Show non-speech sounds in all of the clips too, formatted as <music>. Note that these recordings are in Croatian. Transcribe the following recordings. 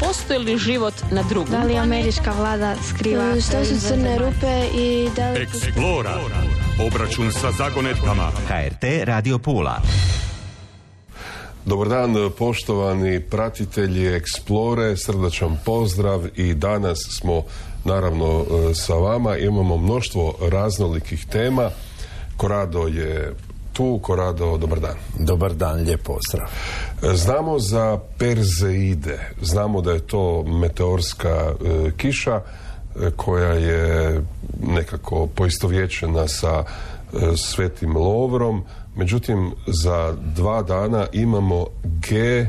postoji li život na drugom? Da li američka vlada skriva... Što su crne rupe i da li... Eksplora. Obračun sa zagonetkama. HRT Radio Pula. Dobar dan, poštovani pratitelji Eksplore, srdačan pozdrav i danas smo naravno sa vama, imamo mnoštvo raznolikih tema. Korado je tu, Korado, dobar dan. Dobar dan, lijep pozdrav. Znamo za Perzeide, znamo da je to meteorska e, kiša e, koja je nekako poistovjećena sa e, Svetim Lovrom, međutim za dva dana imamo G...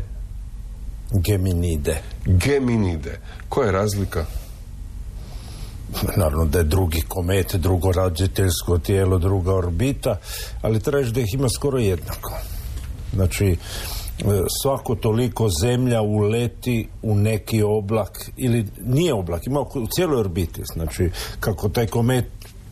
Geminide. Geminide. Koja je razlika? Naravno da je drugi komet, drugo rađiteljsko tijelo, druga orbita, ali traži da ih ima skoro jednako. Znači, e, svako toliko zemlja uleti u neki oblak ili nije oblak, ima u cijeloj orbiti znači kako taj komet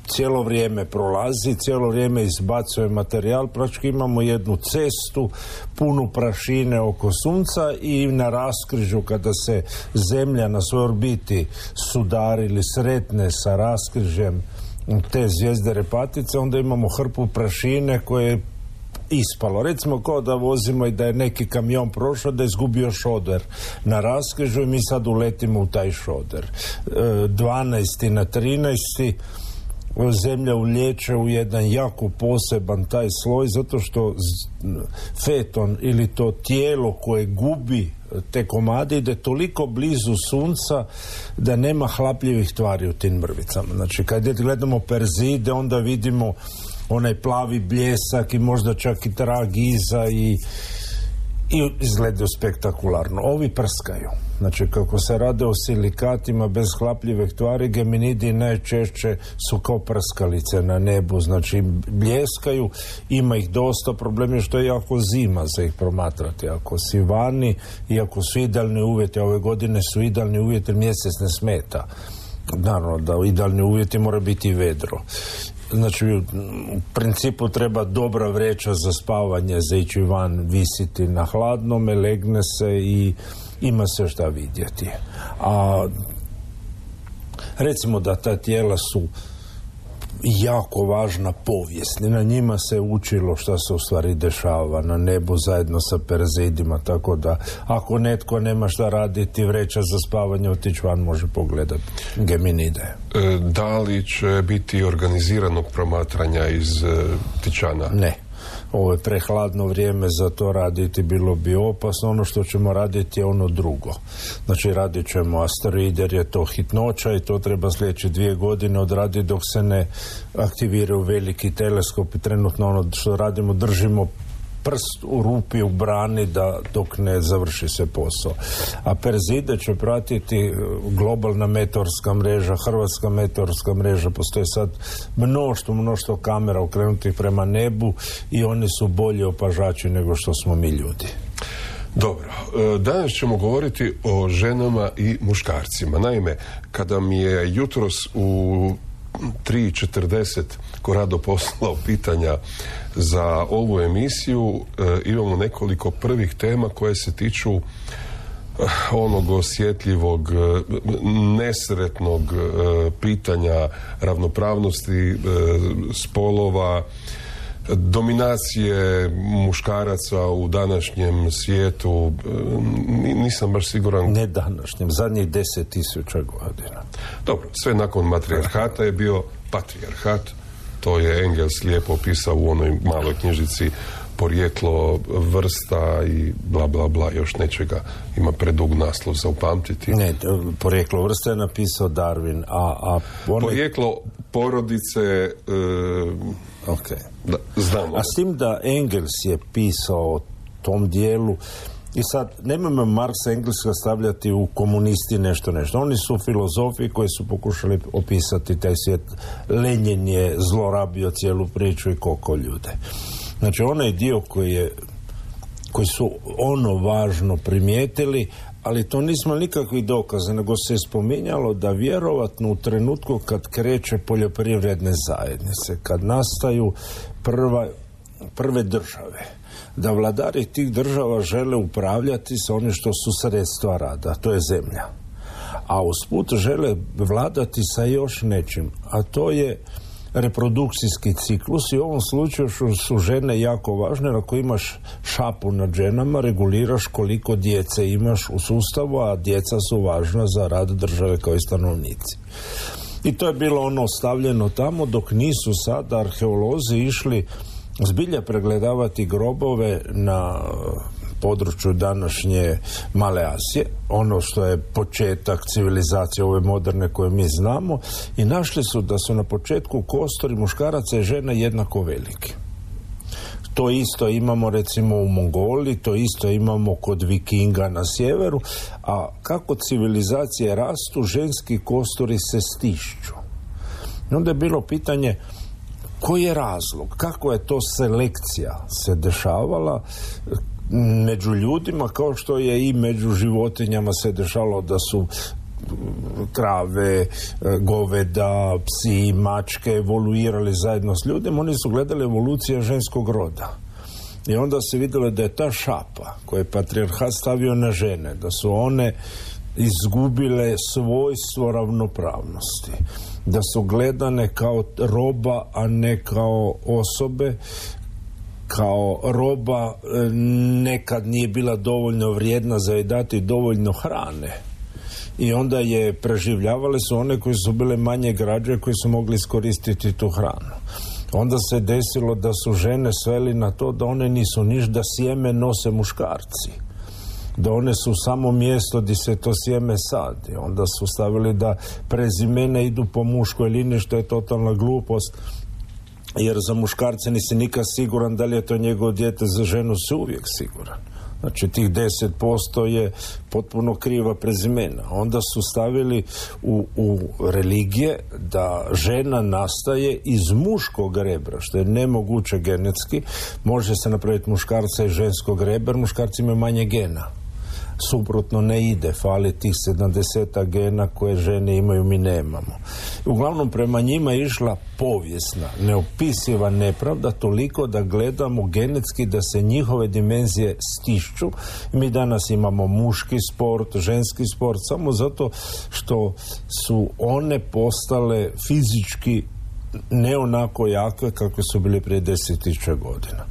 cijelo vrijeme prolazi, cijelo vrijeme izbacuje materijal, praktički imamo jednu cestu punu prašine oko sunca i na raskrižu kada se zemlja na svojoj orbiti sudari ili sretne sa raskrižem te zvijezde repatice, onda imamo hrpu prašine koje ispalo. Recimo kao da vozimo i da je neki kamion prošao da je izgubio šoder na raskrižu i mi sad uletimo u taj šoder. 12. E, na 13 zemlja ulječe u jedan jako poseban taj sloj zato što feton ili to tijelo koje gubi te komade ide toliko blizu sunca da nema hlapljivih tvari u tim mrvicama. Znači kad gledamo perzide onda vidimo onaj plavi bljesak i možda čak i trag iza i i izgledaju spektakularno. Ovi prskaju. Znači, kako se rade o silikatima bez hlapljive tvari, geminidi najčešće su kao prskalice na nebu. Znači, bljeskaju, ima ih dosta. Problem je što je jako zima za ih promatrati. Ako si vani, iako su idealni uvjeti, ove godine su idealni uvjeti, mjesec ne smeta. Naravno da idealni uvjeti mora biti vedro. Znači, u principu treba dobra vreća za spavanje, za ići van, visiti na hladnome, legne se i ima se šta vidjeti. A recimo da ta tijela su jako važna povijest. na njima se učilo šta se u stvari dešava na nebu zajedno sa perzidima, tako da ako netko nema šta raditi, vreća za spavanje, otići van može pogledati Geminide. E, da li će biti organiziranog promatranja iz e, Tičana? Ne ovo je prehladno vrijeme za to raditi bilo bi opasno. Ono što ćemo raditi je ono drugo. Znači radit ćemo asteroid jer je to hitnoća i to treba sljedeće dvije godine odraditi dok se ne aktiviraju veliki teleskop i trenutno ono što radimo držimo prst u rupi u brani da dok ne završi se posao. A Perzide će pratiti e, globalna meteorska mreža, hrvatska meteorska mreža, postoje sad mnoštvo, mnoštvo kamera okrenutih prema nebu i oni su bolji opažači nego što smo mi ljudi. Dobro, e, danas ćemo govoriti o ženama i muškarcima. Naime, kada mi je jutros u 3.40 Korado poslao pitanja za ovu emisiju. E, imamo nekoliko prvih tema koje se tiču e, onog osjetljivog, e, nesretnog pitanja ravnopravnosti spolova, dominacije muškaraca u današnjem svijetu nisam baš siguran. Ne današnjem, zadnjih deset tisuća godina. Dobro, sve nakon matrijarhata je bio patrijarhat. To je Engels lijepo opisao u onoj maloj knjižici porijeklo vrsta i bla bla bla još nečega ima predug naslov za upamtiti. Ne, porijeklo vrsta je napisao Darwin a, a porijeklo porodice Ok. Da, znamo. A s tim da Engels je pisao o tom dijelu i sad, nemojmo Marksa Engelska stavljati u komunisti nešto nešto. Oni su filozofi koji su pokušali opisati taj svijet. Lenjen je zlorabio cijelu priču i koliko ljude. Znači, onaj dio koji je koji su ono važno primijetili, ali to nismo nikakvi dokaze, nego se je spominjalo da vjerovatno u trenutku kad kreće poljoprivredne zajednice, kad nastaju prva, prve države, da vladari tih država žele upravljati sa onim što su sredstva rada, to je zemlja. A usput žele vladati sa još nečim, a to je reprodukcijski ciklus i u ovom slučaju su žene jako važne, ako imaš šapu nad ženama, reguliraš koliko djece imaš u sustavu, a djeca su važna za rad države kao i stanovnici. I to je bilo ono stavljeno tamo dok nisu sada arheolozi išli zbilja pregledavati grobove na području današnje Male Asije, ono što je početak civilizacije ove moderne koje mi znamo. I našli su da su na početku kostori muškaraca i žena jednako veliki. To isto imamo recimo u Mongoli, to isto imamo kod vikinga na sjeveru, a kako civilizacije rastu, ženski kostori se stišću. I onda je bilo pitanje koji je razlog, kako je to selekcija se dešavala, među ljudima kao što je i među životinjama se dešalo da su krave, goveda, psi, mačke evoluirali zajedno s ljudima, oni su gledali evolucija ženskog roda. I onda se vidjelo da je ta šapa koje je patrijarhat stavio na žene, da su one izgubile svojstvo ravnopravnosti da su gledane kao roba a ne kao osobe kao roba e, nekad nije bila dovoljno vrijedna za je dati dovoljno hrane. I onda je preživljavale su one koji su bile manje građe koji su mogli iskoristiti tu hranu. Onda se desilo da su žene sveli na to da one nisu niš da sjeme nose muškarci. Da one su samo mjesto gdje se to sjeme sadi. Onda su stavili da prezimene idu po muškoj liniji što je totalna glupost jer za muškarce nisi nikad siguran da li je to njegovo dijete, za ženu si uvijek siguran. Znači tih 10% je potpuno kriva prezimena. Onda su stavili u, u religije da žena nastaje iz muškog rebra, što je nemoguće genetski. Može se napraviti muškarca i ženskog rebra, muškarci imaju manje gena suprotno ne ide, fali tih 70 gena koje žene imaju, mi nemamo. Uglavnom prema njima je išla povijesna, neopisiva nepravda toliko da gledamo genetski da se njihove dimenzije stišću. Mi danas imamo muški sport, ženski sport, samo zato što su one postale fizički ne onako jake kako su bili prije deset godina.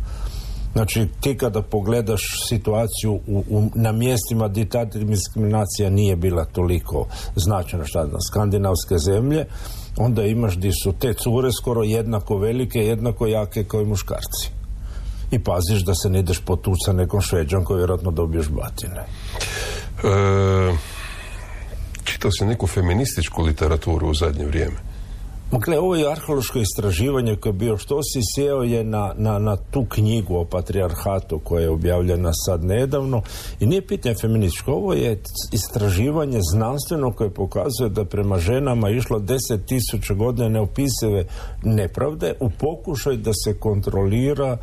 Znači, ti kada pogledaš situaciju u, u, na mjestima gdje ta diskriminacija nije bila toliko značajna, šta na skandinavske zemlje, onda imaš gdje su te cure skoro jednako velike, jednako jake kao i muškarci. I paziš da se ne ideš potući sa nekom šveđom koji vjerojatno dobiješ batine. E, čitao si neku feminističku literaturu u zadnje vrijeme? Dakle, ovo je arheološko istraživanje koje je bio što si sjeo je na, na, na, tu knjigu o patrijarhatu koja je objavljena sad nedavno i nije pitanje feminističko, ovo je istraživanje znanstveno koje pokazuje da prema ženama išlo deset tisuća godina neopisive nepravde u pokušaj da se kontrolira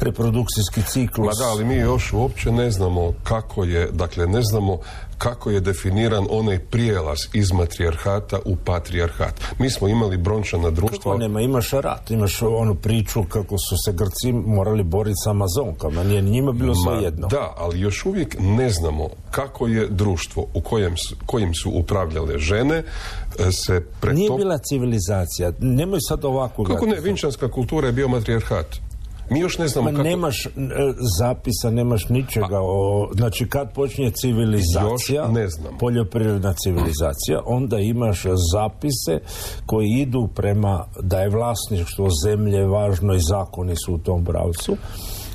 reprodukcijski ciklus. Ma da, ali mi još uopće ne znamo kako je, dakle ne znamo kako je definiran onaj prijelaz iz matrijarhata u patrijarhat. Mi smo imali brončana društva... Kako nema, imaš rat, imaš onu priču kako su se Grci morali boriti sa Amazonkama, nije njima bilo sve jedno. Da, ali još uvijek ne znamo kako je društvo u kojem, kojim su upravljale žene e, se preto... Nije bila civilizacija, nemoj sad ovako... Kako ne, vinčanska kultura je bio matrijarhat. Mi još ne znamo Ma kako... nemaš e, zapisa, nemaš ničega o... Znači kad počinje civilizacija, još ne znam. poljoprivredna civilizacija, onda imaš zapise koji idu prema da je vlasništvo zemlje važno i zakoni su u tom pravcu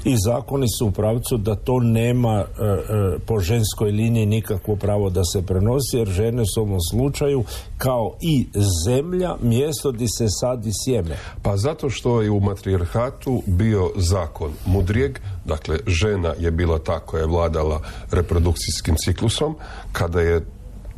i zakoni su u pravcu da to nema e, e, po ženskoj liniji nikakvo pravo da se prenosi jer žene su u ovom slučaju kao i zemlja mjesto gdje se sadi sjeme. Pa zato što je u matrijarhatu bio zakon mudrijeg, dakle žena je bila ta koja je vladala reprodukcijskim ciklusom, kada je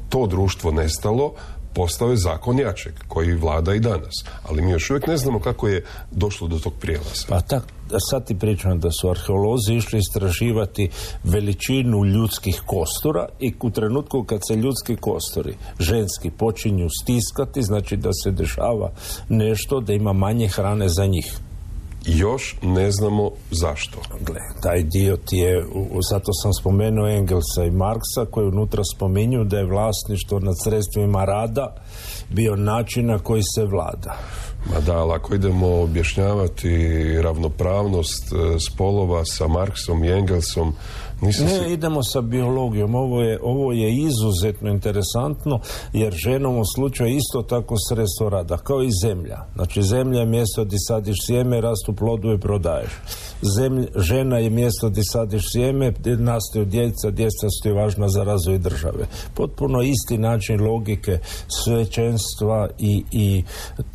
to društvo nestalo, postao je zakon jačeg, koji vlada i danas. Ali mi još uvijek ne znamo kako je došlo do tog prijelaza. Pa tak, sad ti pričam da su arheolozi išli istraživati veličinu ljudskih kostura i u trenutku kad se ljudski kostori ženski počinju stiskati, znači da se dešava nešto da ima manje hrane za njih. još ne znamo zašto. Gle, taj dio ti je, zato sam spomenuo Engelsa i Marksa koji unutra spominju da je vlasništvo nad sredstvima rada bio način na koji se vlada. Ma da, ali ako idemo objašnjavati ravnopravnost e, spolova sa Marksom i Engelsom, nisam ne, idemo sa biologijom. Ovo je, ovo je izuzetno interesantno jer ženom u slučaju isto tako sredstvo rada, kao i zemlja. Znači zemlja je mjesto gdje sadiš sjeme, rastu plodu i prodaješ. Zemlja, žena je mjesto gdje sadiš sjeme, gdje nastaju djeca, djeca su ti važna za razvoj države. Potpuno isti način logike svećenstva i, i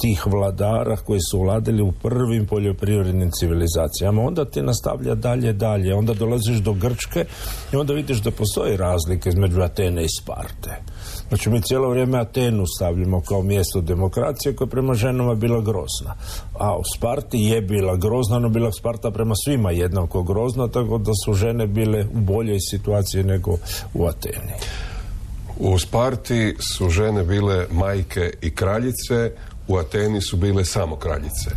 tih vladara koji su vladili u prvim poljoprivrednim civilizacijama. Onda ti nastavlja dalje, dalje. Onda dolaziš do Grčke i onda vidiš da postoji razlike između Atene i Sparte. Znači mi cijelo vrijeme Atenu stavljamo kao mjesto demokracije koja prema ženama bila grozna. A u Sparti je bila grozna, no bila Sparta prema svima jednako grozna, tako da su žene bile u boljoj situaciji nego u Ateni. U Sparti su žene bile majke i kraljice, u Ateni su bile samo kraljice.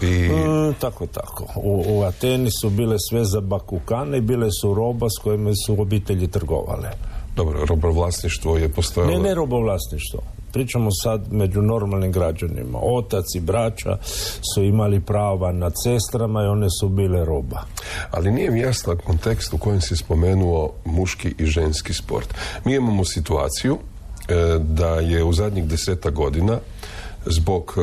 I... Mm, tako, tako. U, u, Ateni su bile sve za bakukane i bile su roba s kojima su obitelji trgovale. Dobro, robovlasništvo je postojalo... Ne, ne robovlasništvo. Pričamo sad među normalnim građanima. Otac i braća su imali prava na cestrama i one su bile roba. Ali nije mi jasno kontekst u kojem si spomenuo muški i ženski sport. Mi imamo situaciju e, da je u zadnjih deseta godina zbog e,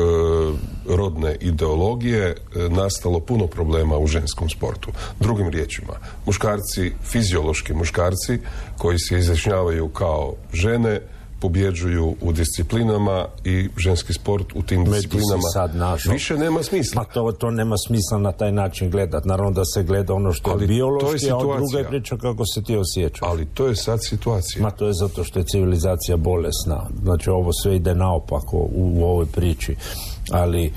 rodne ideologije e, nastalo puno problema u ženskom sportu. Drugim riječima, muškarci, fiziološki muškarci koji se izjašnjavaju kao žene pobjeđuju u disciplinama i ženski sport u tim disciplinama sad više nema smisla. Ma to, to nema smisla na taj način gledat. Naravno da se gleda ono što je biološki, a druga je priča kako se ti osjećaš. Ali to je sad situacija. Ma to je zato što je civilizacija bolesna. Znači ovo sve ide naopako u, u ovoj priči ali e,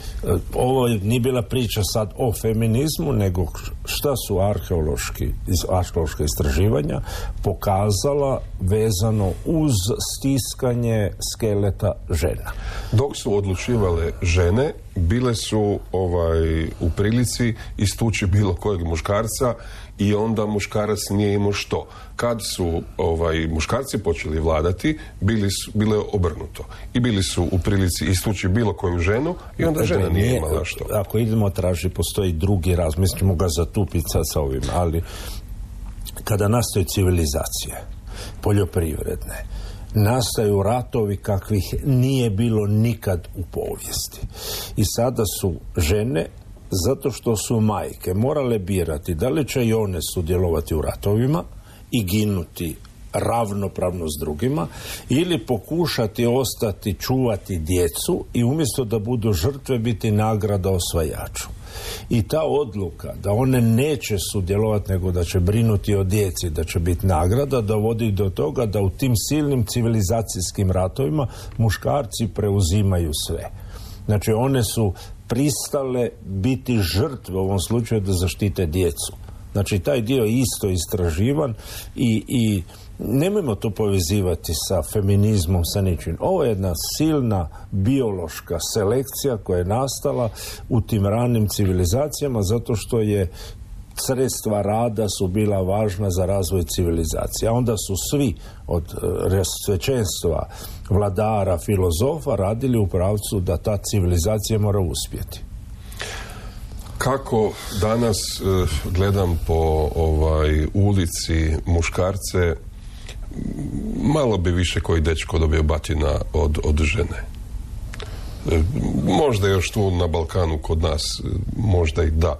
ovo nije bila priča sad o feminizmu, nego šta su arheološki, arheološka istraživanja pokazala vezano uz stiskanje skeleta žena. Dok su odlučivale žene, bile su ovaj u prilici istući bilo kojeg muškarca i onda muškarac nije imao što. Kad su ovaj muškarci počeli vladati, bili su, bile obrnuto. I bili su u prilici istući bilo koju ženu i onda žena nije, imala što. Ako idemo traži, postoji drugi raz, mi ćemo ga zatupiti sad sa ovim, ali kada nastaju civilizacije, poljoprivredne, nastaju ratovi kakvih nije bilo nikad u povijesti. I sada su žene zato što su majke morale birati da li će i one sudjelovati u ratovima i ginuti ravnopravno s drugima ili pokušati ostati čuvati djecu i umjesto da budu žrtve biti nagrada osvajaču. I ta odluka da one neće sudjelovati nego da će brinuti o djeci, da će biti nagrada, dovodi do toga da u tim silnim civilizacijskim ratovima muškarci preuzimaju sve. Znači one su pristale biti žrtve u ovom slučaju da zaštite djecu. Znači taj dio je isto istraživan i, i nemojmo to povezivati sa feminizmom, sa ničim. Ovo je jedna silna biološka selekcija koja je nastala u tim ranim civilizacijama zato što je sredstva rada su bila važna za razvoj civilizacije. A onda su svi od e, svećenstva, vladara, filozofa radili u pravcu da ta civilizacija mora uspjeti. Kako danas e, gledam po ovaj ulici muškarce malo bi više koji dečko dobio batina od, od žene. E, možda još tu na Balkanu kod nas, možda i da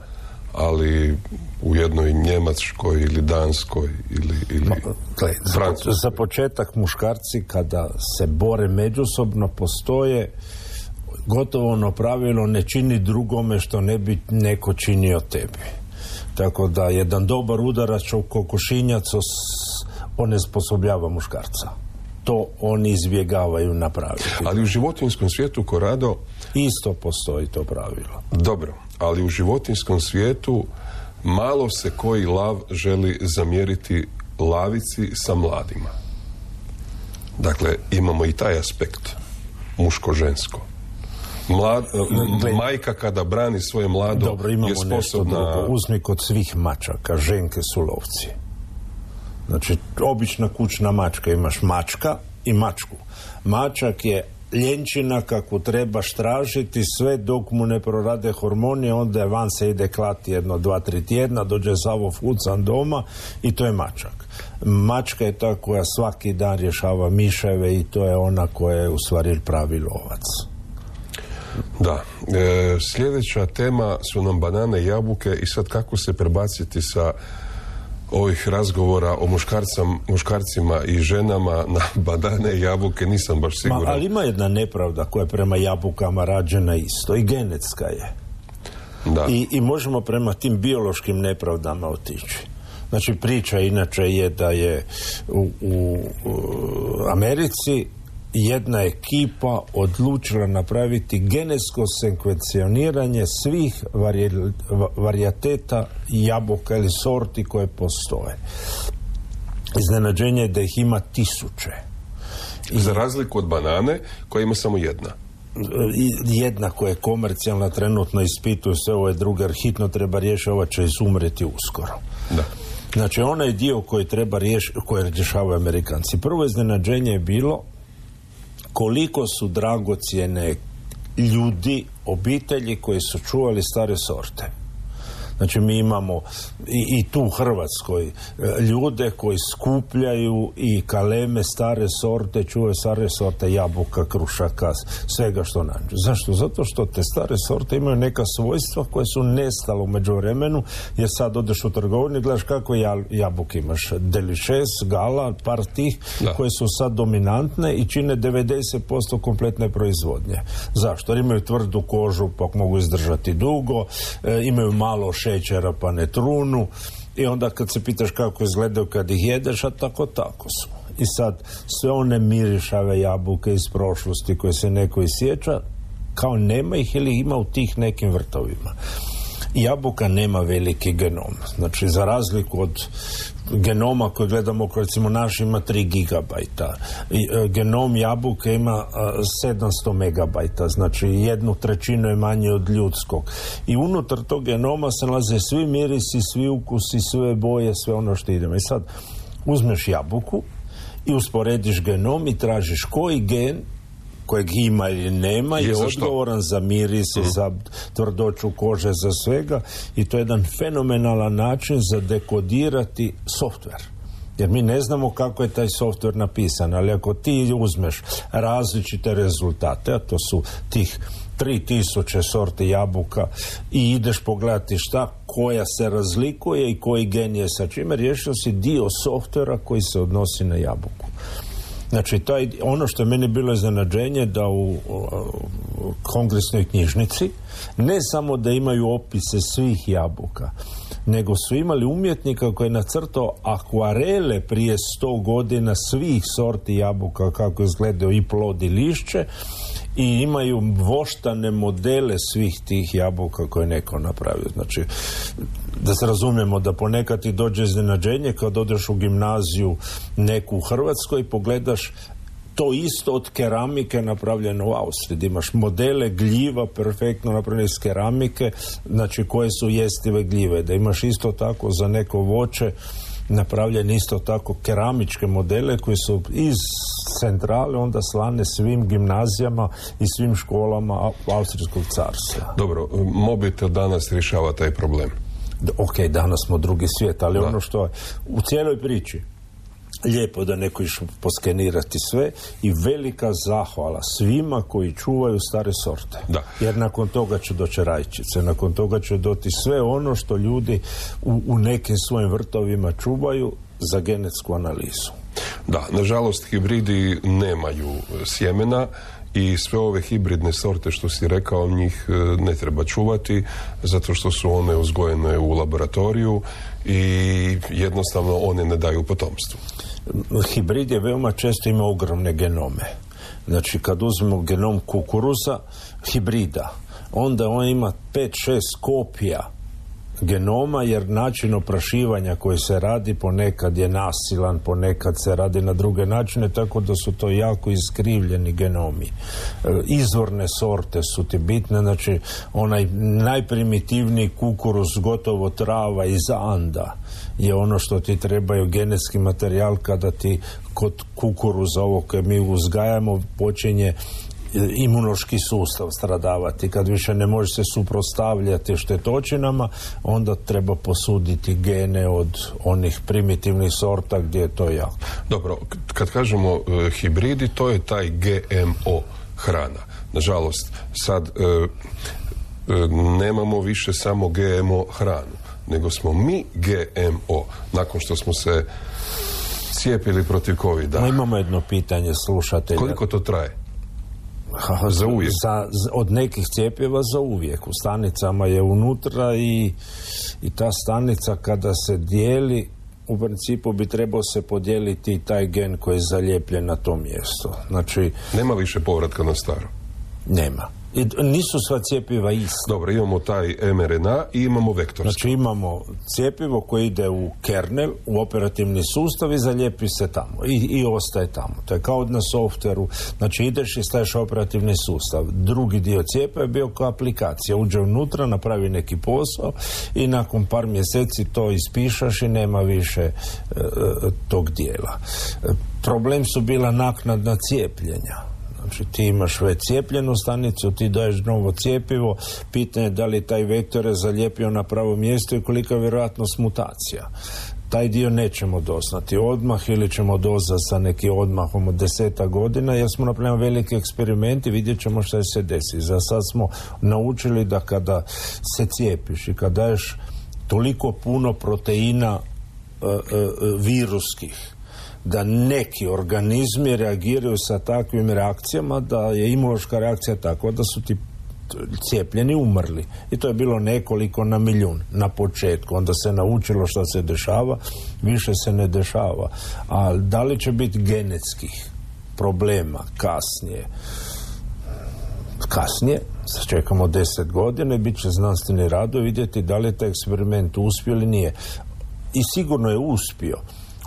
ali u jednoj Njemačkoj ili Danskoj ili, ili za, za početak muškarci kada se bore međusobno postoje gotovo ono pravilo ne čini drugome što ne bi neko činio tebi. Tako da jedan dobar udarač u kokošinjac onesposobljava muškarca. To oni izbjegavaju napraviti. Ali u životinskom svijetu, Korado... Isto postoji to pravilo. Dobro, ali u životinskom svijetu malo se koji lav želi zamjeriti lavici sa mladima. Dakle, imamo i taj aspekt muško-žensko. Mlad, e, majka kada brani svoje mlado Dobro, imamo je sposobna... nešto drugo. Uzmi kod svih mačaka, ženke su lovci. Znači, obična kućna mačka, imaš mačka i mačku. Mačak je ljenčina kakvu trebaš tražiti sve dok mu ne prorade hormoni, onda je van se ide klati jedno, dva, tri tjedna, dođe zavo fucan doma i to je mačak. Mačka je ta koja svaki dan rješava miševe i to je ona koja je u stvari pravi lovac. Da. E, sljedeća tema su nam banane i jabuke i sad kako se prebaciti sa ovih razgovora o muškarcima i ženama na <laughs> banane i jabuke nisam baš siguran. Ma, ali ima jedna nepravda koja je prema jabukama rađena isto i genetska je. Da. I, I možemo prema tim biološkim nepravdama otići. Znači priča inače je da je u, u, Americi jedna ekipa odlučila napraviti genetsko sekvencioniranje svih varijateta jabuka ili sorti koje postoje. Iznenađenje je da ih ima tisuće. I za razliku od banane koja ima samo jedna jedna koja je komercijalna trenutno ispituje sve ove druge jer hitno treba riješiti ova će izumreti uskoro da. znači onaj dio koji treba riješiti koje rješavaju Amerikanci prvo iznenađenje je bilo koliko su dragocjene ljudi, obitelji koji su čuvali stare sorte. Znači mi imamo i, i tu u Hrvatskoj e, ljude koji skupljaju i kaleme stare sorte, čuvaju stare sorte jabuka, krušaka, svega što nađu. Zašto? Zato što te stare sorte imaju neka svojstva koje su nestale u međuvremenu jer sad odeš u trgovini i gledaš kako jabuk imaš. Delišes, gala, par tih koje su sad dominantne i čine 90% kompletne proizvodnje. Zašto? Jer imaju tvrdu kožu pa mogu izdržati dugo, e, imaju malo šećera pa ne trunu i onda kad se pitaš kako izgledaju kad ih jedeš, a tako tako su. I sad sve one mirišave jabuke iz prošlosti koje se neko isjeća, kao nema ih ili ima u tih nekim vrtovima. Jabuka nema veliki genom. Znači, za razliku od genoma koji gledamo, koji recimo naš ima 3 gigabajta. E, genom jabuke ima 700 megabajta, znači jednu trećinu je manje od ljudskog. I unutar tog genoma se nalaze svi mirisi, svi ukusi, sve boje, sve ono što idemo. I sad uzmeš jabuku i usporediš genom i tražiš koji gen kojeg ima ili nema je, odgovoran za miris, mm. za tvrdoću kože, za svega i to je jedan fenomenalan način za dekodirati softver. Jer mi ne znamo kako je taj softver napisan, ali ako ti uzmeš različite rezultate, a to su tih 3000 sorte jabuka i ideš pogledati šta koja se razlikuje i koji gen je sa čime, riješio si dio softvera koji se odnosi na jabuku. Znači, taj, ono što je meni bilo iznenađenje da u, u kongresnoj knjižnici ne samo da imaju opise svih jabuka, nego su imali umjetnika koji je nacrtao akvarele prije sto godina svih sorti jabuka kako izgledaju i plod i lišće i imaju voštane modele svih tih jabuka koje je neko napravio. Znači, da se razumijemo da ponekad ti dođe iznenađenje kad odeš u gimnaziju neku u Hrvatskoj pogledaš to isto od keramike napravljeno u Austriji. Imaš modele gljiva perfektno napravljene iz keramike, znači koje su jestive gljive. Da imaš isto tako za neko voće napravljene isto tako keramičke modele koji su iz centrale onda slane svim gimnazijama i svim školama Austrijskog carstva. Dobro, mobitel danas rješava taj problem. Ok, danas smo drugi svijet, ali ono što je u cijeloj priči lijepo da neko išao poskenirati sve i velika zahvala svima koji čuvaju stare sorte. Da. Jer nakon toga će doći rajčice, nakon toga će doti sve ono što ljudi u, u nekim svojim vrtovima čuvaju za genetsku analizu. Da, nažalost hibridi nemaju sjemena i sve ove hibridne sorte što si rekao njih e, ne treba čuvati zato što su one uzgojene u laboratoriju i jednostavno one ne daju potomstvo. Hibrid je veoma često ima ogromne genome. Znači kad uzmemo genom kukuruza hibrida onda on ima 5-6 kopija genoma jer način oprašivanja koji se radi ponekad je nasilan, ponekad se radi na druge načine, tako da su to jako iskrivljeni genomi. E, izvorne sorte su ti bitne, znači onaj najprimitivniji kukuruz gotovo trava iz Anda je ono što ti trebaju genetski materijal kada ti kod kukuruza ovo koje mi uzgajamo počinje imunološki sustav stradavati. Kad više ne može se suprostavljati štetočinama, onda treba posuditi gene od onih primitivnih sorta gdje je to jako. Dobro, kad kažemo e, hibridi, to je taj GMO hrana. Nažalost, sad e, e, nemamo više samo GMO hranu, nego smo mi GMO, nakon što smo se cijepili protiv covid -a. imamo jedno pitanje slušatelja. Koliko to traje? Za uvijek? Za, od nekih cijepiva za uvijek. U stanicama je unutra i, i ta stanica kada se dijeli u principu bi trebao se podijeliti taj gen koji je zalijepljen na to mjesto. Znači... Nema više povratka na staro? Nema. I nisu sva cijepiva ista. Dobro, imamo taj mRNA i imamo vektorski. Znači imamo cijepivo koje ide u kernel, u operativni sustav i zalijepi se tamo i, i ostaje tamo. To je kao na softveru. Znači ideš i staješ operativni sustav. Drugi dio cijepa je bio kao aplikacija. Uđe unutra, napravi neki posao i nakon par mjeseci to ispišaš i nema više e, e, tog dijela. E, problem su bila naknadna cijepljenja Znači ti imaš već cijepljenu stanicu, ti daješ novo cijepivo, pitanje je da li taj vektor je zalijepio na pravo mjesto i kolika je vjerojatnost mutacija. Taj dio nećemo doznati odmah ili ćemo doznati sa neki odmahom od deseta godina jer smo napravili veliki eksperiment i vidjet ćemo što se desi. Za sad smo naučili da kada se cijepiš i kada daješ toliko puno proteina e, e, e, viruskih da neki organizmi reagiraju sa takvim reakcijama da je imunološka reakcija takva da su ti cijepljeni umrli. I to je bilo nekoliko na milijun na početku. Onda se naučilo što se dešava više se ne dešava. A da li će biti genetskih problema kasnije? Kasnije čekamo deset godina i bit će znanstveni rado vidjeti da li je taj eksperiment uspio ili nije. I sigurno je uspio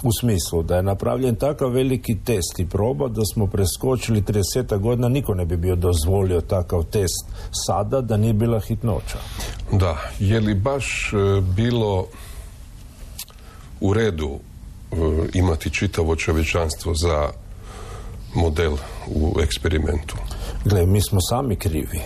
u smislu da je napravljen takav veliki test i proba da smo preskočili 30 godina, niko ne bi bio dozvolio takav test sada da nije bila hitnoća. Da, je li baš e, bilo u redu e, imati čitavo čovječanstvo za model u eksperimentu? Gle, mi smo sami krivi.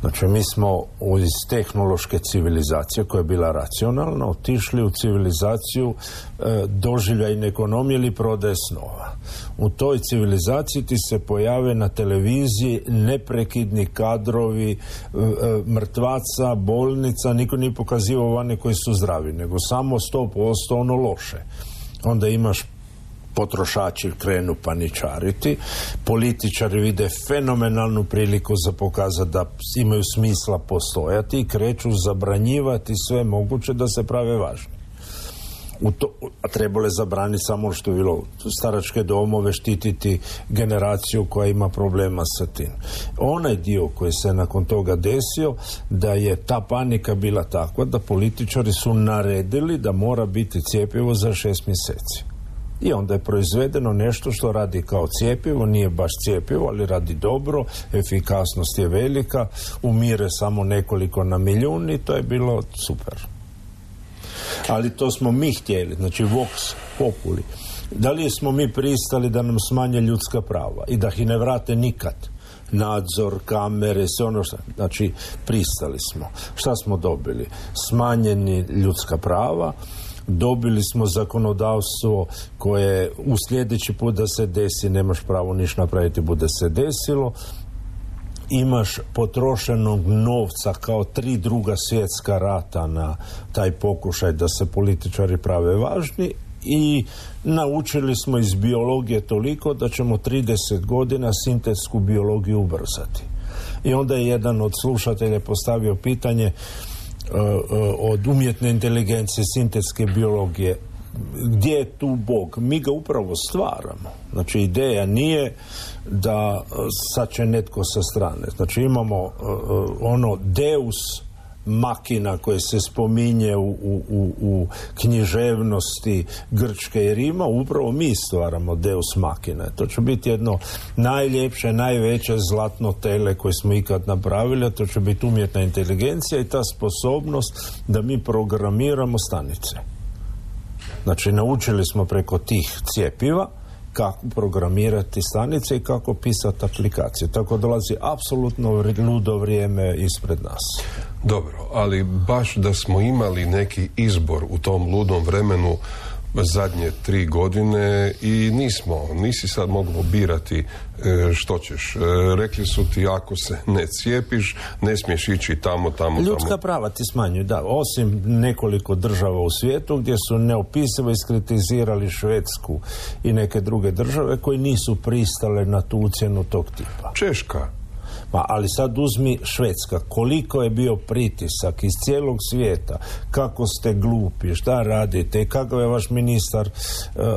Znači, mi smo iz tehnološke civilizacije koja je bila racionalna otišli u civilizaciju e, doživljajne ekonomije ili prodaje snova. U toj civilizaciji ti se pojave na televiziji neprekidni kadrovi e, e, mrtvaca, bolnica, niko nije pokazivao vane koji su zdravi, nego samo 100% ono loše. Onda imaš potrošači krenu paničariti, političari vide fenomenalnu priliku za pokazati da imaju smisla postojati i kreću zabranjivati sve moguće da se prave važni. U to, a trebalo je zabraniti samo što je bilo staračke domove, štititi generaciju koja ima problema sa tim. Onaj dio koji se nakon toga desio, da je ta panika bila takva da političari su naredili da mora biti cijepivo za šest mjeseci i onda je proizvedeno nešto što radi kao cijepivo, nije baš cijepivo, ali radi dobro, efikasnost je velika, umire samo nekoliko na milijun i to je bilo super. Ali to smo mi htjeli, znači vox populi. Da li smo mi pristali da nam smanje ljudska prava i da ih ne vrate nikad? nadzor, kamere, sve ono što... Znači, pristali smo. Šta smo dobili? Smanjeni ljudska prava, dobili smo zakonodavstvo koje u sljedeći put da se desi nemaš pravo niš napraviti bude se desilo imaš potrošenog novca kao tri druga svjetska rata na taj pokušaj da se političari prave važni i naučili smo iz biologije toliko da ćemo 30 godina sintetsku biologiju ubrzati. I onda je jedan od slušatelja postavio pitanje od umjetne inteligencije, sintetske biologije, gdje je tu Bog? Mi ga upravo stvaramo. Znači ideja nije da sad će netko sa strane. Znači imamo ono deus makina koje se spominje u, u, u, književnosti Grčke i Rima, upravo mi stvaramo Deus makina. To će biti jedno najljepše, najveće zlatno tele koje smo ikad napravili, to će biti umjetna inteligencija i ta sposobnost da mi programiramo stanice. Znači, naučili smo preko tih cijepiva kako programirati stanice i kako pisati aplikacije. Tako dolazi apsolutno ludo vrijeme ispred nas. Dobro, ali baš da smo imali neki izbor u tom ludom vremenu zadnje tri godine i nismo, nisi sad moglo birati e, što ćeš. E, rekli su ti ako se ne cijepiš, ne smiješ ići tamo, tamo, Ljudska prava ti smanjuju, da. Osim nekoliko država u svijetu gdje su neopisivo iskritizirali Švedsku i neke druge države koji nisu pristale na tu ucjenu tog tipa. Češka, pa ali sad uzmi Švedska, koliko je bio pritisak iz cijelog svijeta, kako ste glupi, šta radite, kakav je vaš ministar e, e,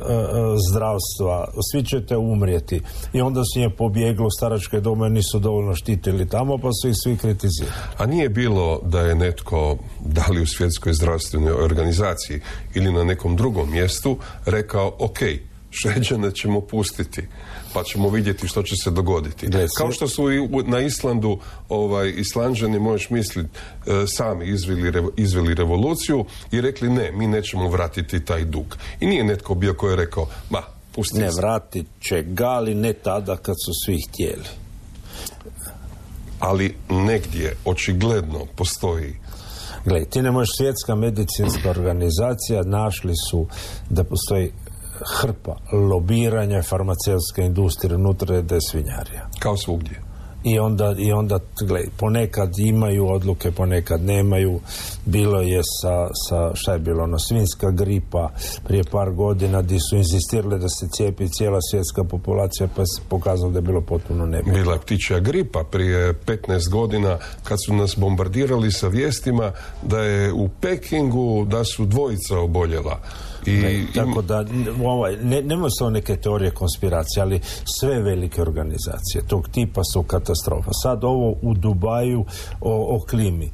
zdravstva, svi ćete umrijeti. I onda su nje pobjeglo staračke dome, nisu dovoljno štitili tamo, pa su ih svi kritizirali. A nije bilo da je netko, da li u svjetskoj zdravstvenoj organizaciji ili na nekom drugom mjestu, rekao, ok, Šveđane ćemo pustiti pa ćemo vidjeti što će se dogoditi. Kao što su i na Islandu ovaj, Islanđani, možeš misliti, e, sami izveli, izveli revoluciju i rekli ne, mi nećemo vratiti taj dug. I nije netko bio koji je rekao, ma, pusti Ne, vratit će ga, ali ne tada kad su svi htjeli. Ali negdje, očigledno, postoji Gle, ti ne možeš svjetska medicinska organizacija našli su da postoji hrpa lobiranja farmaceutske industrije unutra je svinjarija. Kao svugdje. I onda, i onda gledaj, ponekad imaju odluke, ponekad nemaju. Bilo je sa, sa šta je bilo, ono, svinska gripa prije par godina gdje su insistirali da se cijepi cijela svjetska populacija pa se pokazalo da je bilo potpuno nebitno. Bila je ptičja gripa prije 15 godina kad su nas bombardirali sa vijestima da je u Pekingu da su dvojica oboljela i, tako da, ovaj, ne, nema samo neke teorije konspiracije, ali sve velike organizacije tog tipa su katastrofa. Sad ovo u Dubaju o, o klimi.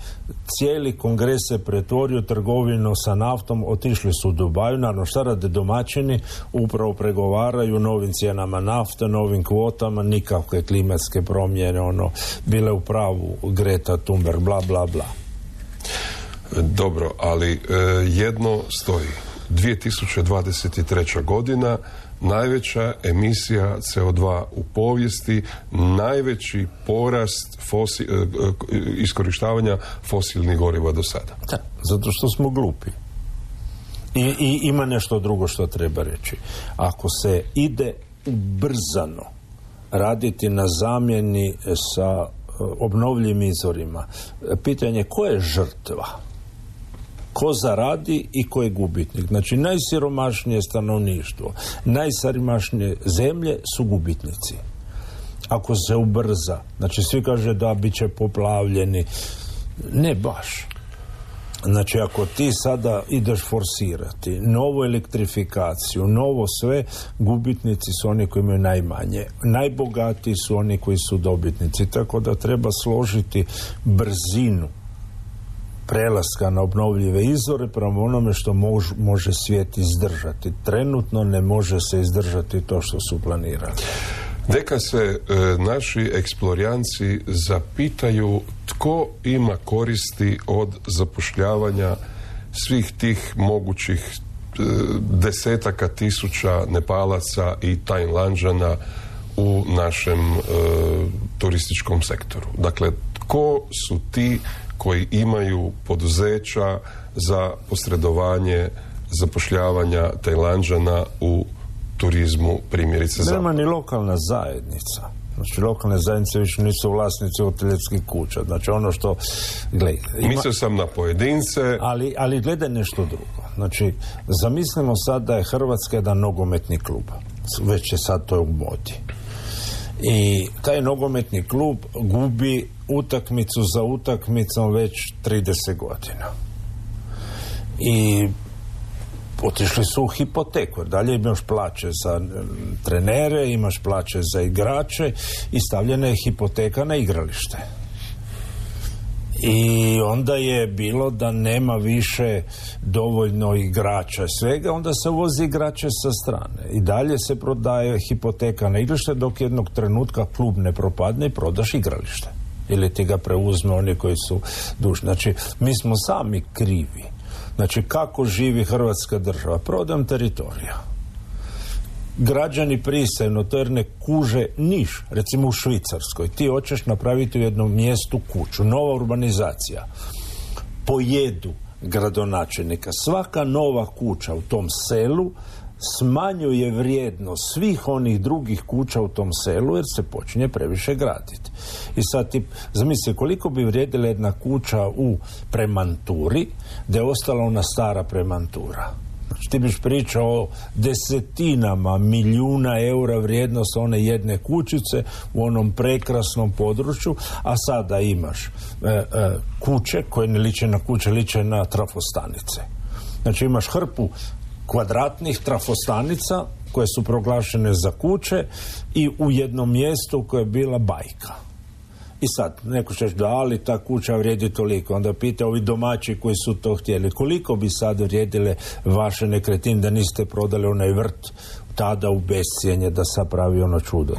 Cijeli kongres se pretvorio trgovinu sa naftom, otišli su u Dubaju, naravno šta rade domaćini, upravo pregovaraju novim cijenama nafte, novim kvotama, nikakve klimatske promjene, ono, bile u pravu Greta Thunberg, bla, bla, bla. Dobro, ali e, jedno stoji 2023. godina najveća emisija CO2 u povijesti, najveći porast fosi, e, e, iskorištavanja fosilnih goriva do sada. Da, zato što smo glupi. I, I ima nešto drugo što treba reći. Ako se ide ubrzano raditi na zamjeni sa e, obnovljivim izvorima, pitanje ko je žrtva? Ko zaradi i ko je gubitnik. Znači najsiromašnije stanovništvo, najsiromašnije zemlje su gubitnici. Ako se ubrza, znači svi kaže da bit će poplavljeni, ne baš. Znači, ako ti sada ideš forsirati novu elektrifikaciju, novo sve, gubitnici su oni koji imaju najmanje. Najbogatiji su oni koji su dobitnici. Tako da treba složiti brzinu prelaska na obnovljive izvore prema onome što može svijet izdržati. Trenutno ne može se izdržati to što su planirali. Neka se e, naši eksplorijanci zapitaju tko ima koristi od zapošljavanja svih tih mogućih e, desetaka tisuća Nepalaca i Tajlanđana u našem e, turističkom sektoru. Dakle, tko su ti koji imaju poduzeća za posredovanje zapošljavanja Tajlanđana u turizmu primjerice za... Nema ni lokalna zajednica. Znači, lokalne zajednice više nisu vlasnici hoteljetskih kuća. Znači, ono što... Gled, ima... Mislio sam na pojedince... Ali, ali gledaj nešto drugo. Znači, zamislimo sad da je Hrvatska jedan nogometni klub. Već je sad to u modi. I taj nogometni klub gubi utakmicu za utakmicom već 30 godina. I otišli su u hipoteku. Dalje imaš plaće za trenere, imaš plaće za igrače i stavljena je hipoteka na igralište. I onda je bilo da nema više dovoljno igrača svega, onda se vozi igrače sa strane. I dalje se prodaje hipoteka na igralište dok jednog trenutka klub ne propadne i prodaš igralište. Ili ti ga preuzme oni koji su dužni. Znači, mi smo sami krivi. Znači, kako živi Hrvatska država? Prodam teritorija građani prisajno to jer ne kuže niš, recimo u Švicarskoj. Ti hoćeš napraviti u jednom mjestu kuću, nova urbanizacija. Pojedu gradonačelnika. Svaka nova kuća u tom selu smanjuje vrijednost svih onih drugih kuća u tom selu jer se počinje previše graditi. I sad ti zamisli koliko bi vrijedila jedna kuća u premanturi da je ostala ona stara premantura ti biš pričao o desetinama milijuna eura vrijednost one jedne kućice u onom prekrasnom području, a sada imaš e, e, kuće koje ne liče na kuće, liče na trafostanice. Znači imaš hrpu kvadratnih trafostanica koje su proglašene za kuće i u jednom mjestu koje je bila bajka. I sad, neko ćeš da, ali ta kuća vrijedi toliko. Onda pita ovi domaći koji su to htjeli, koliko bi sad vrijedile vaše nekretine da niste prodali onaj vrt tada u bescijenje da sad pravi ono čudo.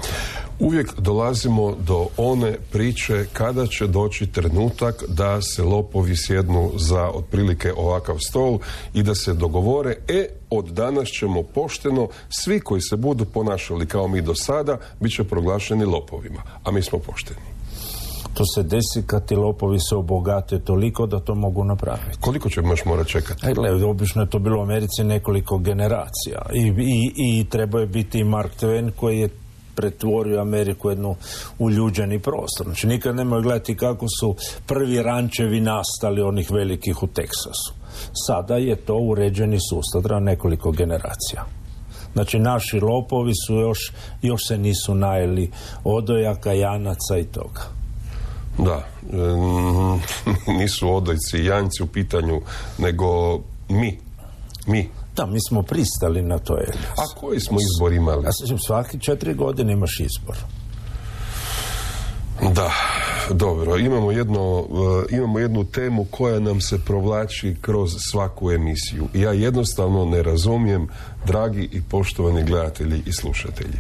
Uvijek dolazimo do one priče kada će doći trenutak da se lopovi sjednu za otprilike ovakav stol i da se dogovore, e, od danas ćemo pošteno, svi koji se budu ponašali kao mi do sada, bit će proglašeni lopovima, a mi smo pošteni to se desi kad ti lopovi se obogate toliko da to mogu napraviti. Koliko će još mora čekati? E, obično je to bilo u Americi nekoliko generacija i, i, i treba je biti i Mark Twain koji je pretvorio Ameriku jednu uljuđeni prostor. Znači nikad nemoj gledati kako su prvi rančevi nastali onih velikih u Teksasu. Sada je to uređeni sustav, treba nekoliko generacija. Znači naši lopovi su još, još se nisu najeli odojaka, janaca i toga. Da, <laughs> nisu odojci i janjci u pitanju, nego mi, mi. Da, mi smo pristali na to. A koji smo izbor imali? Ja svaki četiri godine imaš izbor. Da, dobro. Imamo, jedno, eh, imamo jednu temu koja nam se provlači kroz svaku emisiju. Ja jednostavno ne razumijem, dragi i poštovani gledatelji i slušatelji.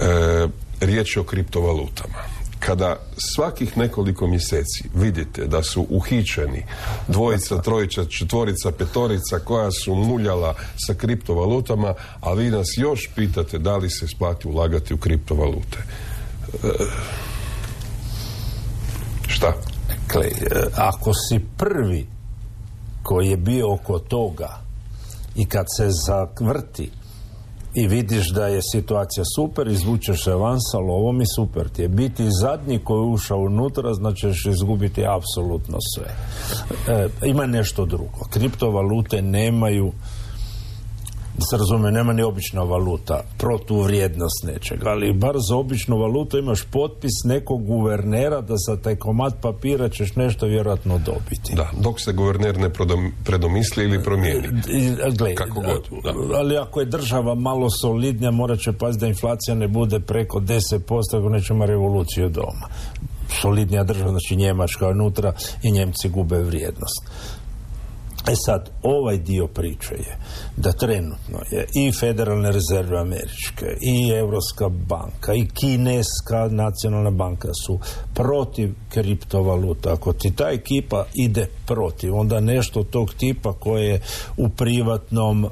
E, riječ je o kriptovalutama kada svakih nekoliko mjeseci vidite da su uhićeni dvojica, trojica, četvorica, petorica koja su muljala sa kriptovalutama, a vi nas još pitate da li se isplati ulagati u kriptovalute. E, šta? Dakle, ako si prvi koji je bio oko toga i kad se zavrti i vidiš da je situacija super, izvučeš se van sa lovom i super ti je. Biti zadnji koji je ušao unutra, znači ćeš izgubiti apsolutno sve. E, ima nešto drugo. Kriptovalute nemaju se razume, nema ni obična valuta, protuvrijednost nečega, ali bar za običnu valutu imaš potpis nekog guvernera da za taj komad papira ćeš nešto vjerojatno dobiti. Da, dok se guverner ne predomisli ili promijeni. Gle, Kako god. Ali ako je država malo solidnija, morat će paziti da inflacija ne bude preko 10%, ako nećemo revoluciju doma. Solidnija država, znači Njemačka unutra i Njemci gube vrijednost. E sad, ovaj dio priče je da trenutno je i Federalne rezerve američke, i Europska banka, i Kineska nacionalna banka su protiv kriptovaluta. Ako ti ta ekipa ide protiv, onda nešto tog tipa koje je u privatnom uh,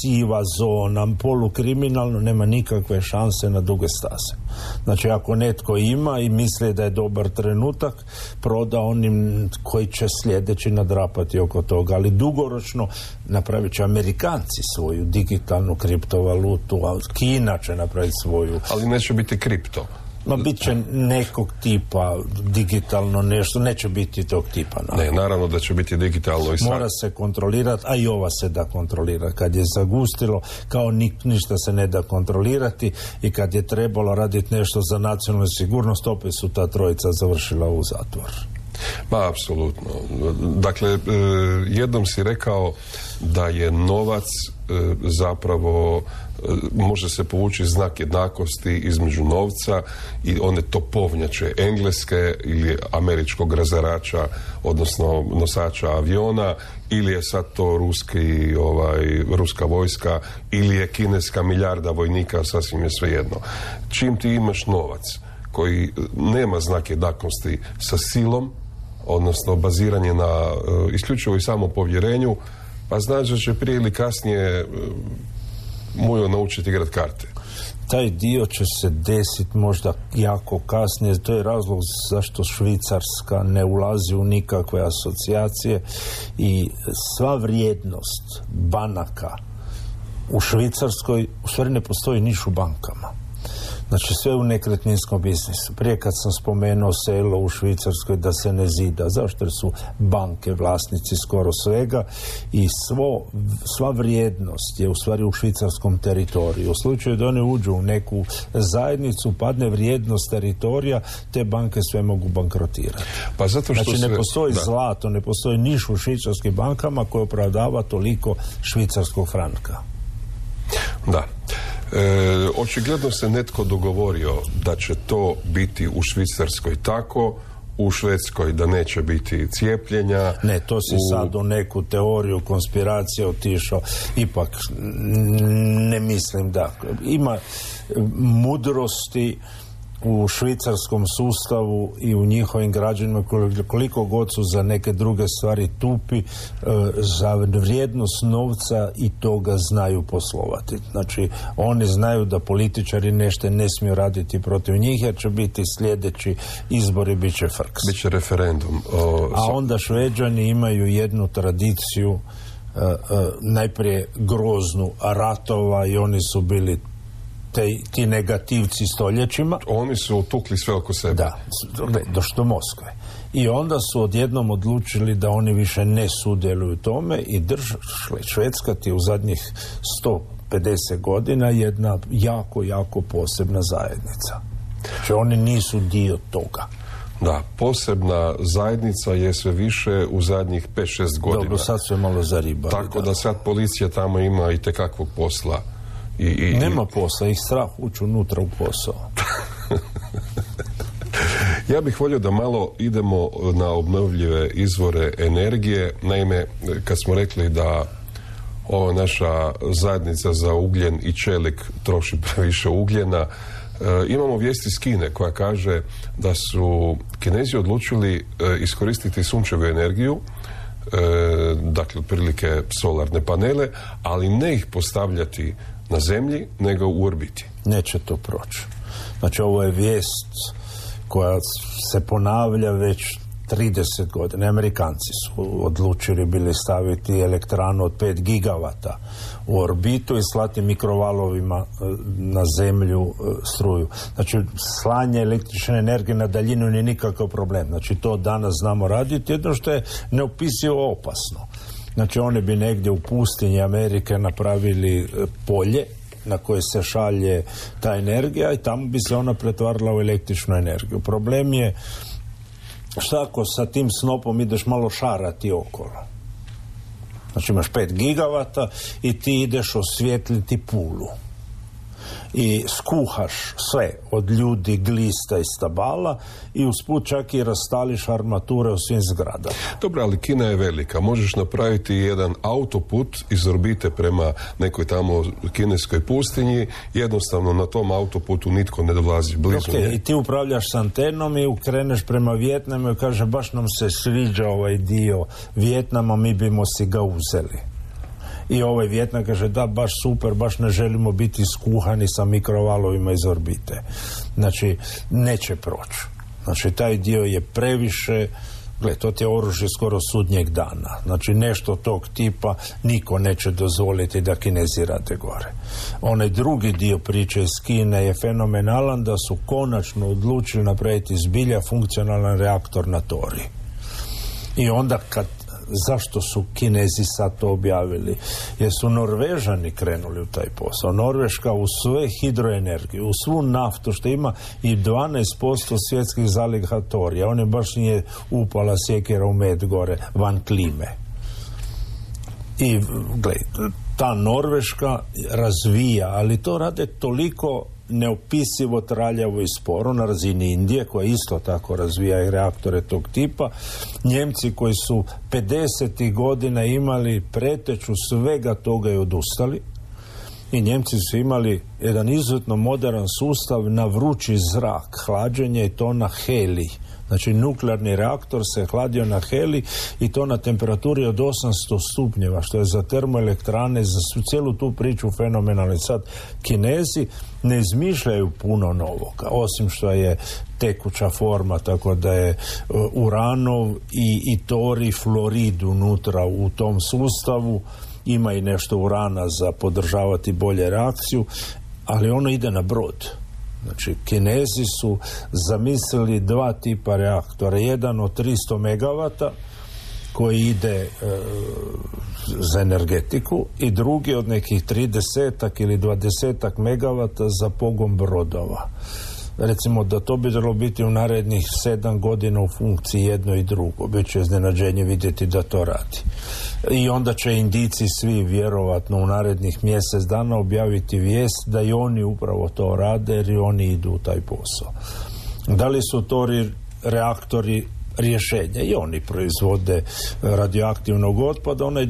siva zona, polukriminalno, nema nikakve šanse na duge stase. Znači, ako netko ima i misli da je dobar trenutak, proda onim koji će sljedeći nadrapati oko toga. Ali dugoročno napravit će Amerikanci svoju digitalnu kriptovalutu, a Kina će napraviti svoju. Ali neće biti kripto. Ma bit će nekog tipa digitalno nešto, neće biti tog tipa. Ne, naravno da će biti digitalno i sad. Mora se kontrolirati, a i ova se da kontrolira. Kad je zagustilo, kao ništa se ne da kontrolirati i kad je trebalo raditi nešto za nacionalnu sigurnost, opet su ta trojica završila u zatvor. Ma, apsolutno. Dakle, e, jednom si rekao da je novac zapravo može se povući znak jednakosti između novca i one topovnjače engleske ili američkog razarača, odnosno nosača aviona, ili je sad to ruski, ovaj, ruska vojska, ili je kineska milijarda vojnika, sasvim je svejedno. Čim ti imaš novac koji nema znak jednakosti sa silom, odnosno baziranje na uh, isključivo i samo povjerenju, pa znači da će prije ili kasnije mujo naučiti igrat karte. Taj dio će se desiti možda jako kasnije. To je razlog zašto Švicarska ne ulazi u nikakve asocijacije i sva vrijednost banaka u Švicarskoj u stvari ne postoji niš u bankama. Znači sve u nekretninskom biznisu. Prije kad sam spomenuo selo u Švicarskoj da se ne zida. Zašto? Jer su banke vlasnici skoro svega i svo, sva vrijednost je u stvari u švicarskom teritoriju. U slučaju da one uđu u neku zajednicu, padne vrijednost teritorija, te banke sve mogu bankrotirati. Pa zato što znači ne postoji zlato, ne postoji niš u švicarskim bankama koje opravdava toliko švicarskog franka. Da. E, očigledno se netko dogovorio da će to biti u Švicarskoj tako, u Švedskoj da neće biti cijepljenja. Ne, to si sad u neku teoriju konspiracije otišao. Ipak ne mislim da. Ima mudrosti u švicarskom sustavu i u njihovim građanima koliko god su za neke druge stvari tupi e, za vrijednost novca i toga znaju poslovati. Znači oni znaju da političari nešto ne smiju raditi protiv njih jer će biti sljedeći izbori bit će frks. Biće referendum. A onda šveđani imaju jednu tradiciju e, e, najprije groznu ratova i oni su bili te, ti negativci stoljećima. Oni su utukli sve oko sebe. Da, do Moskve. I onda su odjednom odlučili da oni više ne sudjeluju tome i držali Švedska ti u zadnjih 150 godina jedna jako, jako posebna zajednica. Znači oni nisu dio toga. Da, posebna zajednica je sve više u zadnjih 5-6 godina. Dobro, sad sve malo zaribali. Tako da. sad policija tamo ima i tekakvog posla. I, i, Nema posla, ih strah ući unutra u posao. ja bih volio da malo idemo na obnovljive izvore energije. Naime, kad smo rekli da ova naša zajednica za ugljen i čelik troši previše ugljena, e, imamo vijesti iz Kine koja kaže da su Kinezi odlučili e, iskoristiti sunčevu energiju e, dakle otprilike solarne panele, ali ne ih postavljati na zemlji nego u orbiti. Neće to proći. Znači ovo je vijest koja se ponavlja već 30 godina. Amerikanci su odlučili bili staviti elektranu od 5 gigavata u orbitu i slati mikrovalovima e, na zemlju e, struju. Znači, slanje električne energije na daljinu nije nikakav problem. Znači, to danas znamo raditi, jedno što je neopisivo opasno. Znači oni bi negdje u pustinji Amerike napravili e, polje na koje se šalje ta energija i tamo bi se ona pretvarala u električnu energiju. Problem je šta ako sa tim snopom ideš malo šarati okolo. Znači imaš 5 gigavata i ti ideš osvijetliti pulu i skuhaš sve od ljudi, glista i stabala i usput čak i rastališ armature u svim zgradama. Dobro, ali Kina je velika. Možeš napraviti jedan autoput iz orbite prema nekoj tamo kineskoj pustinji. Jednostavno na tom autoputu nitko ne dolazi blizu. Okay, I ti upravljaš s antenom i ukreneš prema Vjetnamu i kaže baš nam se sviđa ovaj dio Vjetnama, mi bimo si ga uzeli i ovaj Vjetnam kaže da baš super, baš ne želimo biti skuhani sa mikrovalovima iz orbite. Znači, neće proći. Znači, taj dio je previše Gle, to ti je oružje skoro sudnjeg dana. Znači, nešto tog tipa niko neće dozvoliti da kinezi rade gore. Onaj drugi dio priče iz Kine je fenomenalan da su konačno odlučili napraviti zbilja funkcionalan reaktor na Tori. I onda kad zašto su Kinezi sad to objavili? Jer su Norvežani krenuli u taj posao. Norveška u sve hidroenergiju, u svu naftu što ima i 12% svjetskih zaligatorija. On je baš nije upala sjekera u med gore van klime. I, gled, ta Norveška razvija, ali to rade toliko neopisivo traljavo i sporo na razini Indije koja isto tako razvija i reaktore tog tipa. Njemci koji su 50. godina imali preteču svega toga i odustali i Njemci su imali jedan izuzetno moderan sustav na vrući zrak, hlađenje i to na heli. Znači nuklearni reaktor se hladio na heli i to na temperaturi od 800 stupnjeva, što je za termoelektrane, za cijelu tu priču fenomenalni. Sad, Kinezi ne izmišljaju puno novoga, osim što je tekuća forma, tako da je uh, uranov i, i tori fluorid unutra u tom sustavu, ima i nešto urana za podržavati bolje reakciju, ali ono ide na brod. Znači, Kinezi su zamislili dva tipa reaktora. Jedan od 300 megavata koji ide e, za energetiku i drugi od nekih 30 ili 20 megavata za pogon brodova recimo da to bi trebalo biti u narednih sedam godina u funkciji jedno i drugo. Biće iznenađenje vidjeti da to radi. I onda će indici svi vjerovatno u narednih mjesec dana objaviti vijest da i oni upravo to rade jer i oni idu u taj posao. Da li su to reaktori rješenja i oni proizvode radioaktivnog otpada. Onaj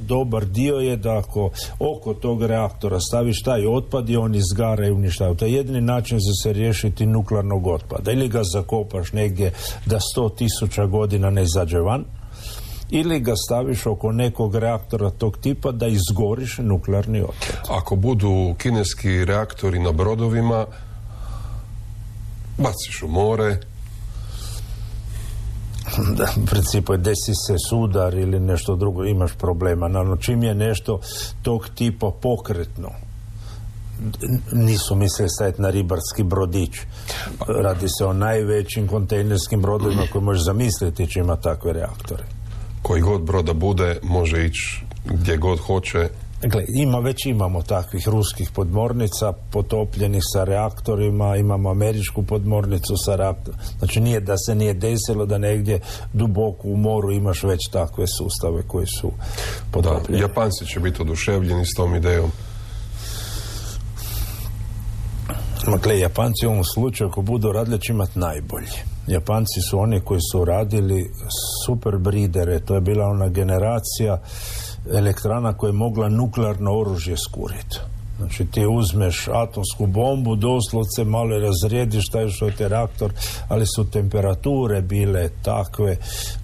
dobar dio je da ako oko tog reaktora staviš taj otpad i on izgara i uništava. To je jedini način za se riješiti nuklearnog otpada. Ili ga zakopaš negdje da sto tisuća godina ne izađe van ili ga staviš oko nekog reaktora tog tipa da izgoriš nuklearni otpad. Ako budu kineski reaktori na brodovima, baciš u more, <laughs> da, u principu desi se sudar ili nešto drugo, imaš problema. Naravno, čim je nešto tog tipa pokretno, nisu mislili staviti na ribarski brodić. Radi se o najvećim kontejnerskim brodovima koje možeš zamisliti će ima takve reaktore. Koji god broda bude, može ići gdje god hoće Dakle, ima, već imamo takvih ruskih podmornica potopljenih sa reaktorima, imamo američku podmornicu sa reaktorima. Znači nije da se nije desilo da negdje duboko u moru imaš već takve sustave koji su potopljeni. Da, Japanci će biti oduševljeni s tom idejom. Dakle, Japanci u ovom slučaju ako budu radili će imati najbolje. Japanci su oni koji su radili super bridere, to je bila ona generacija elektrana koja je mogla nuklearno oružje skuriti. Znači ti uzmeš atomsku bombu, doslovce malo je razrijediš taj što je reaktor, ali su temperature bile takve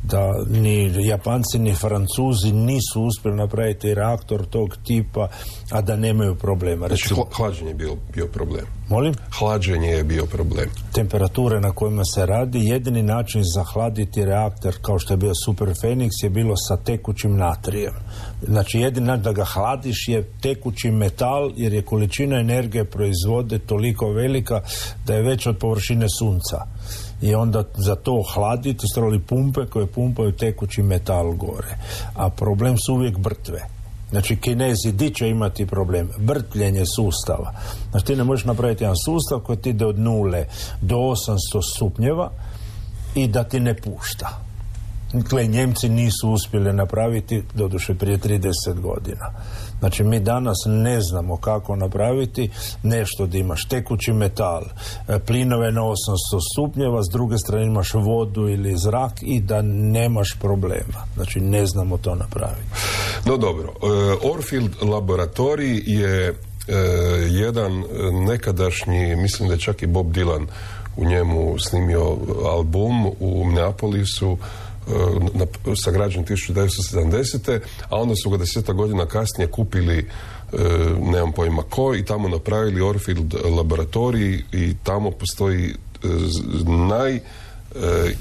da ni Japanci ni Francuzi nisu uspjeli napraviti reaktor tog tipa, a da nemaju problema. Znači hlađenje je bio, bio problem. Molim? Hlađenje je bio problem. Temperature na kojima se radi, jedini način za hladiti reaktor kao što je bio Super Phoenix je bilo sa tekućim natrijem. Znači jedini način da ga hladiš je tekući metal jer je količina energije proizvode toliko velika da je već od površine sunca. I onda za to hladiti stroli pumpe koje pumpaju tekući metal gore. A problem su uvijek brtve. Znači, kinezi di će imati problem? Vrtljenje sustava. Znači, ti ne možeš napraviti jedan sustav koji ti ide od nule do 800 stupnjeva i da ti ne pušta. Dakle, Njemci nisu uspjeli napraviti, doduše prije 30 godina. Znači, mi danas ne znamo kako napraviti nešto da imaš tekući metal, e, plinove na 800 stupnjeva, s druge strane imaš vodu ili zrak i da nemaš problema. Znači, ne znamo to napraviti. No dobro, e, Orfield laboratorij je e, jedan nekadašnji, mislim da je čak i Bob Dylan u njemu snimio album u Neapolisu sagrađen 1970. a onda su ga deseta godina kasnije kupili e, nemam pojma ko i tamo napravili Orfield laboratorij i tamo postoji e,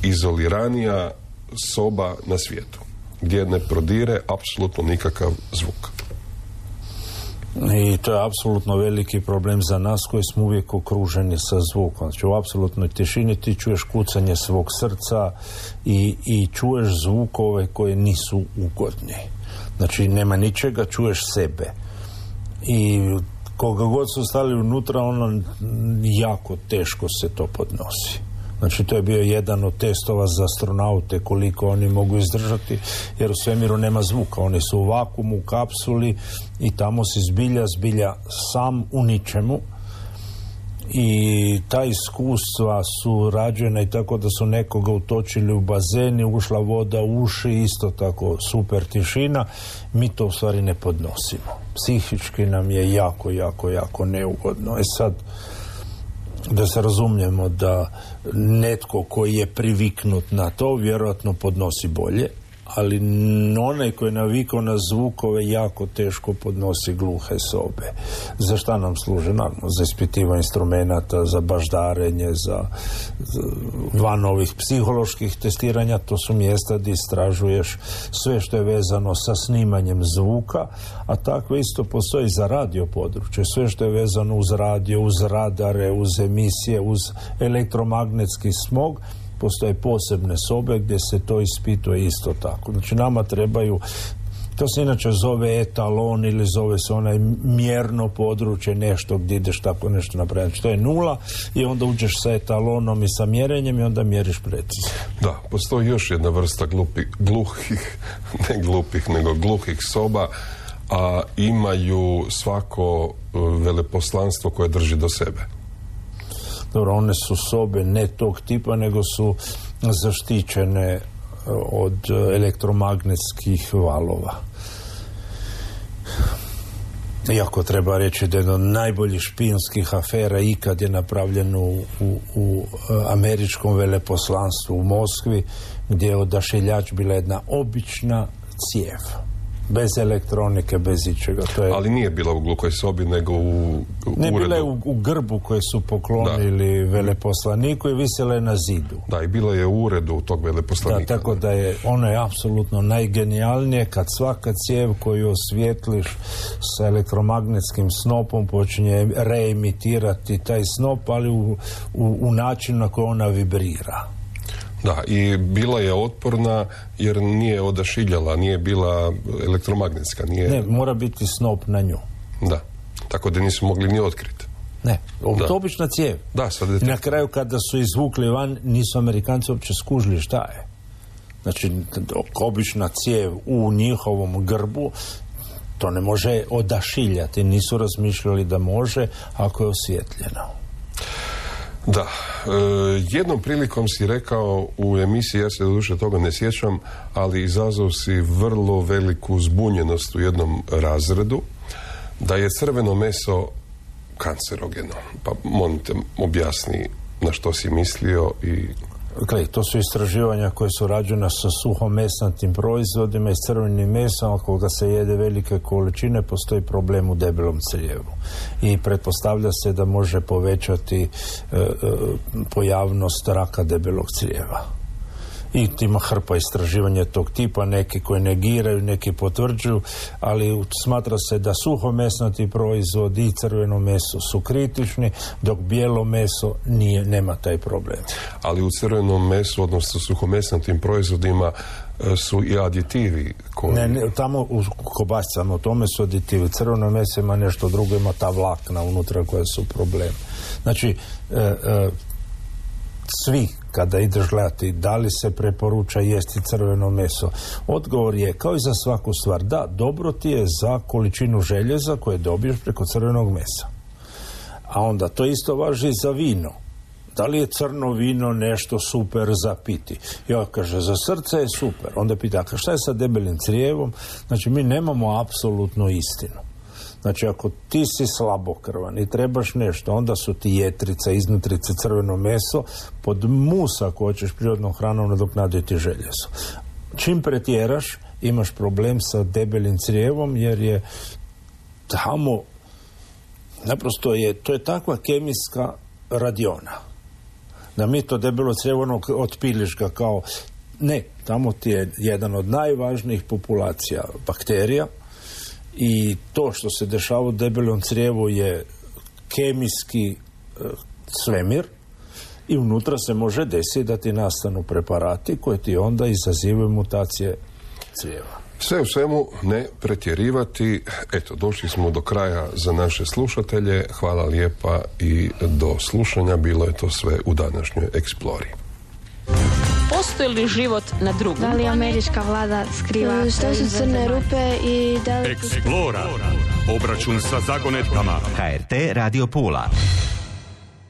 najizoliranija soba na svijetu gdje ne prodire apsolutno nikakav zvuk. I to je apsolutno veliki problem za nas koji smo uvijek okruženi sa zvukom. Znači u apsolutnoj tišini ti čuješ kucanje svog srca i, i čuješ zvukove koje nisu ugodni. Znači nema ničega, čuješ sebe. I koga god su stali unutra, ono jako teško se to podnosi. Znači to je bio jedan od testova za astronaute koliko oni mogu izdržati jer u svemiru nema zvuka. Oni su u vakumu, u kapsuli i tamo si zbilja, zbilja sam u ničemu i ta iskustva su rađena i tako da su nekoga utočili u bazeni, ušla voda u uši, isto tako super tišina, mi to u stvari ne podnosimo. Psihički nam je jako, jako, jako neugodno. E sad, da se razumijemo da netko koji je priviknut na to vjerojatno podnosi bolje, ali onaj koji je navikao na zvukove jako teško podnosi gluhe sobe. Za šta nam služe? Naravno, za ispitivanje instrumenta, za baždarenje, za, van ovih psiholoških testiranja, to su mjesta gdje istražuješ sve što je vezano sa snimanjem zvuka, a tako isto postoji za radio područje, sve što je vezano uz radio, uz radare, uz emisije, uz elektromagnetski smog, postoje posebne sobe gdje se to ispituje isto tako. Znači nama trebaju to se inače zove etalon ili zove se onaj mjerno područje, nešto gdje ideš tako nešto napraviti. Znači to je nula i onda uđeš sa etalonom i sa mjerenjem i onda mjeriš precizno. Da, postoji još jedna vrsta glupi, gluhih, <laughs> ne glupih, nego gluhih soba, a imaju svako e, veleposlanstvo koje drži do sebe. Dobro, one su sobe ne tog tipa, nego su zaštićene e, od elektromagnetskih valova. Iako treba reći da je od najboljih špijunskih afera ikad je napravljen u, u, u e, američkom veleposlanstvu u Moskvi gdje je odašiljač bila jedna obična cijev bez elektronike, bez ičega. To je... Ali nije bila u glukoj sobi, nego u, u Ne, bila je u, grbu koje su poklonili veleposlaniku i visela je na zidu. Da, i bila je u uredu tog veleposlanika. Da, tako da je, ono je apsolutno najgenijalnije kad svaka cijev koju osvijetliš sa elektromagnetskim snopom počinje reemitirati taj snop, ali u, u, u načinu na koji ona vibrira. Da, i bila je otporna jer nije odašiljala, nije bila elektromagnetska. Nije... Ne, mora biti snop na nju. Da, tako da nisu mogli ni otkriti. Ne, to obična cijev. Da, sad Na kraju kada su izvukli van, nisu Amerikanci uopće skužili šta je. Znači, obična cijev u njihovom grbu, to ne može odašiljati. Nisu razmišljali da može ako je osvjetljeno. Da, e, jednom prilikom si rekao u emisiji, ja se duše toga ne sjećam, ali izazov si vrlo veliku zbunjenost u jednom razredu, da je crveno meso kancerogeno. Pa molim te objasni na što si mislio i Gle, to su istraživanja koje su rađena sa suhomesnatim proizvodima i crvenim mesom, ako ga se jede velike količine, postoji problem u debelom crijevu. I pretpostavlja se da može povećati e, e, pojavnost raka debelog crijeva i ima hrpa istraživanja tog tipa, neki koji negiraju, neki potvrđuju, ali smatra se da suhomesnati proizvod i crveno meso su kritični, dok bijelo meso nije, nema taj problem. Ali u crvenom mesu, odnosno suhomesnatim proizvodima, e, su i aditivi koji... Ne, ne, tamo u kobasicama, u tome su aditivi. Crveno meso ima nešto drugo, ima ta vlakna unutra koja su problem. Znači, e, e, svi kada ideš gledati da li se preporuča jesti crveno meso. Odgovor je kao i za svaku stvar. Da, dobro ti je za količinu željeza koje dobiješ preko crvenog mesa. A onda to isto važi za vino. Da li je crno vino nešto super za piti? Ja kaže, za srce je super. Onda pita, šta je sa debelim crijevom? Znači, mi nemamo apsolutno istinu. Znači, ako ti si slabokrvan i trebaš nešto, onda su ti jetrica, iznutrice, crveno meso, pod musa ako hoćeš prirodnom hranom nadoknaditi željezo. Čim pretjeraš, imaš problem sa debelim crijevom, jer je tamo naprosto je, to je takva kemijska radiona. Da mi to debelo crijevo ono, otpiliš ga kao ne, tamo ti je jedan od najvažnijih populacija bakterija i to što se dešava u debelom crijevu je kemijski e, svemir i unutra se može desiti da ti nastanu preparati koji ti onda izazivaju mutacije crijeva. Sve u svemu ne pretjerivati. Eto, došli smo do kraja za naše slušatelje. Hvala lijepa i do slušanja. Bilo je to sve u današnjoj Eksplori. Postoji li život na drugom? Da li američka vlada skriva... Što su crne rupe i da li... Eksplora. Obračun sa zagonetkama. HRT Radio Pula.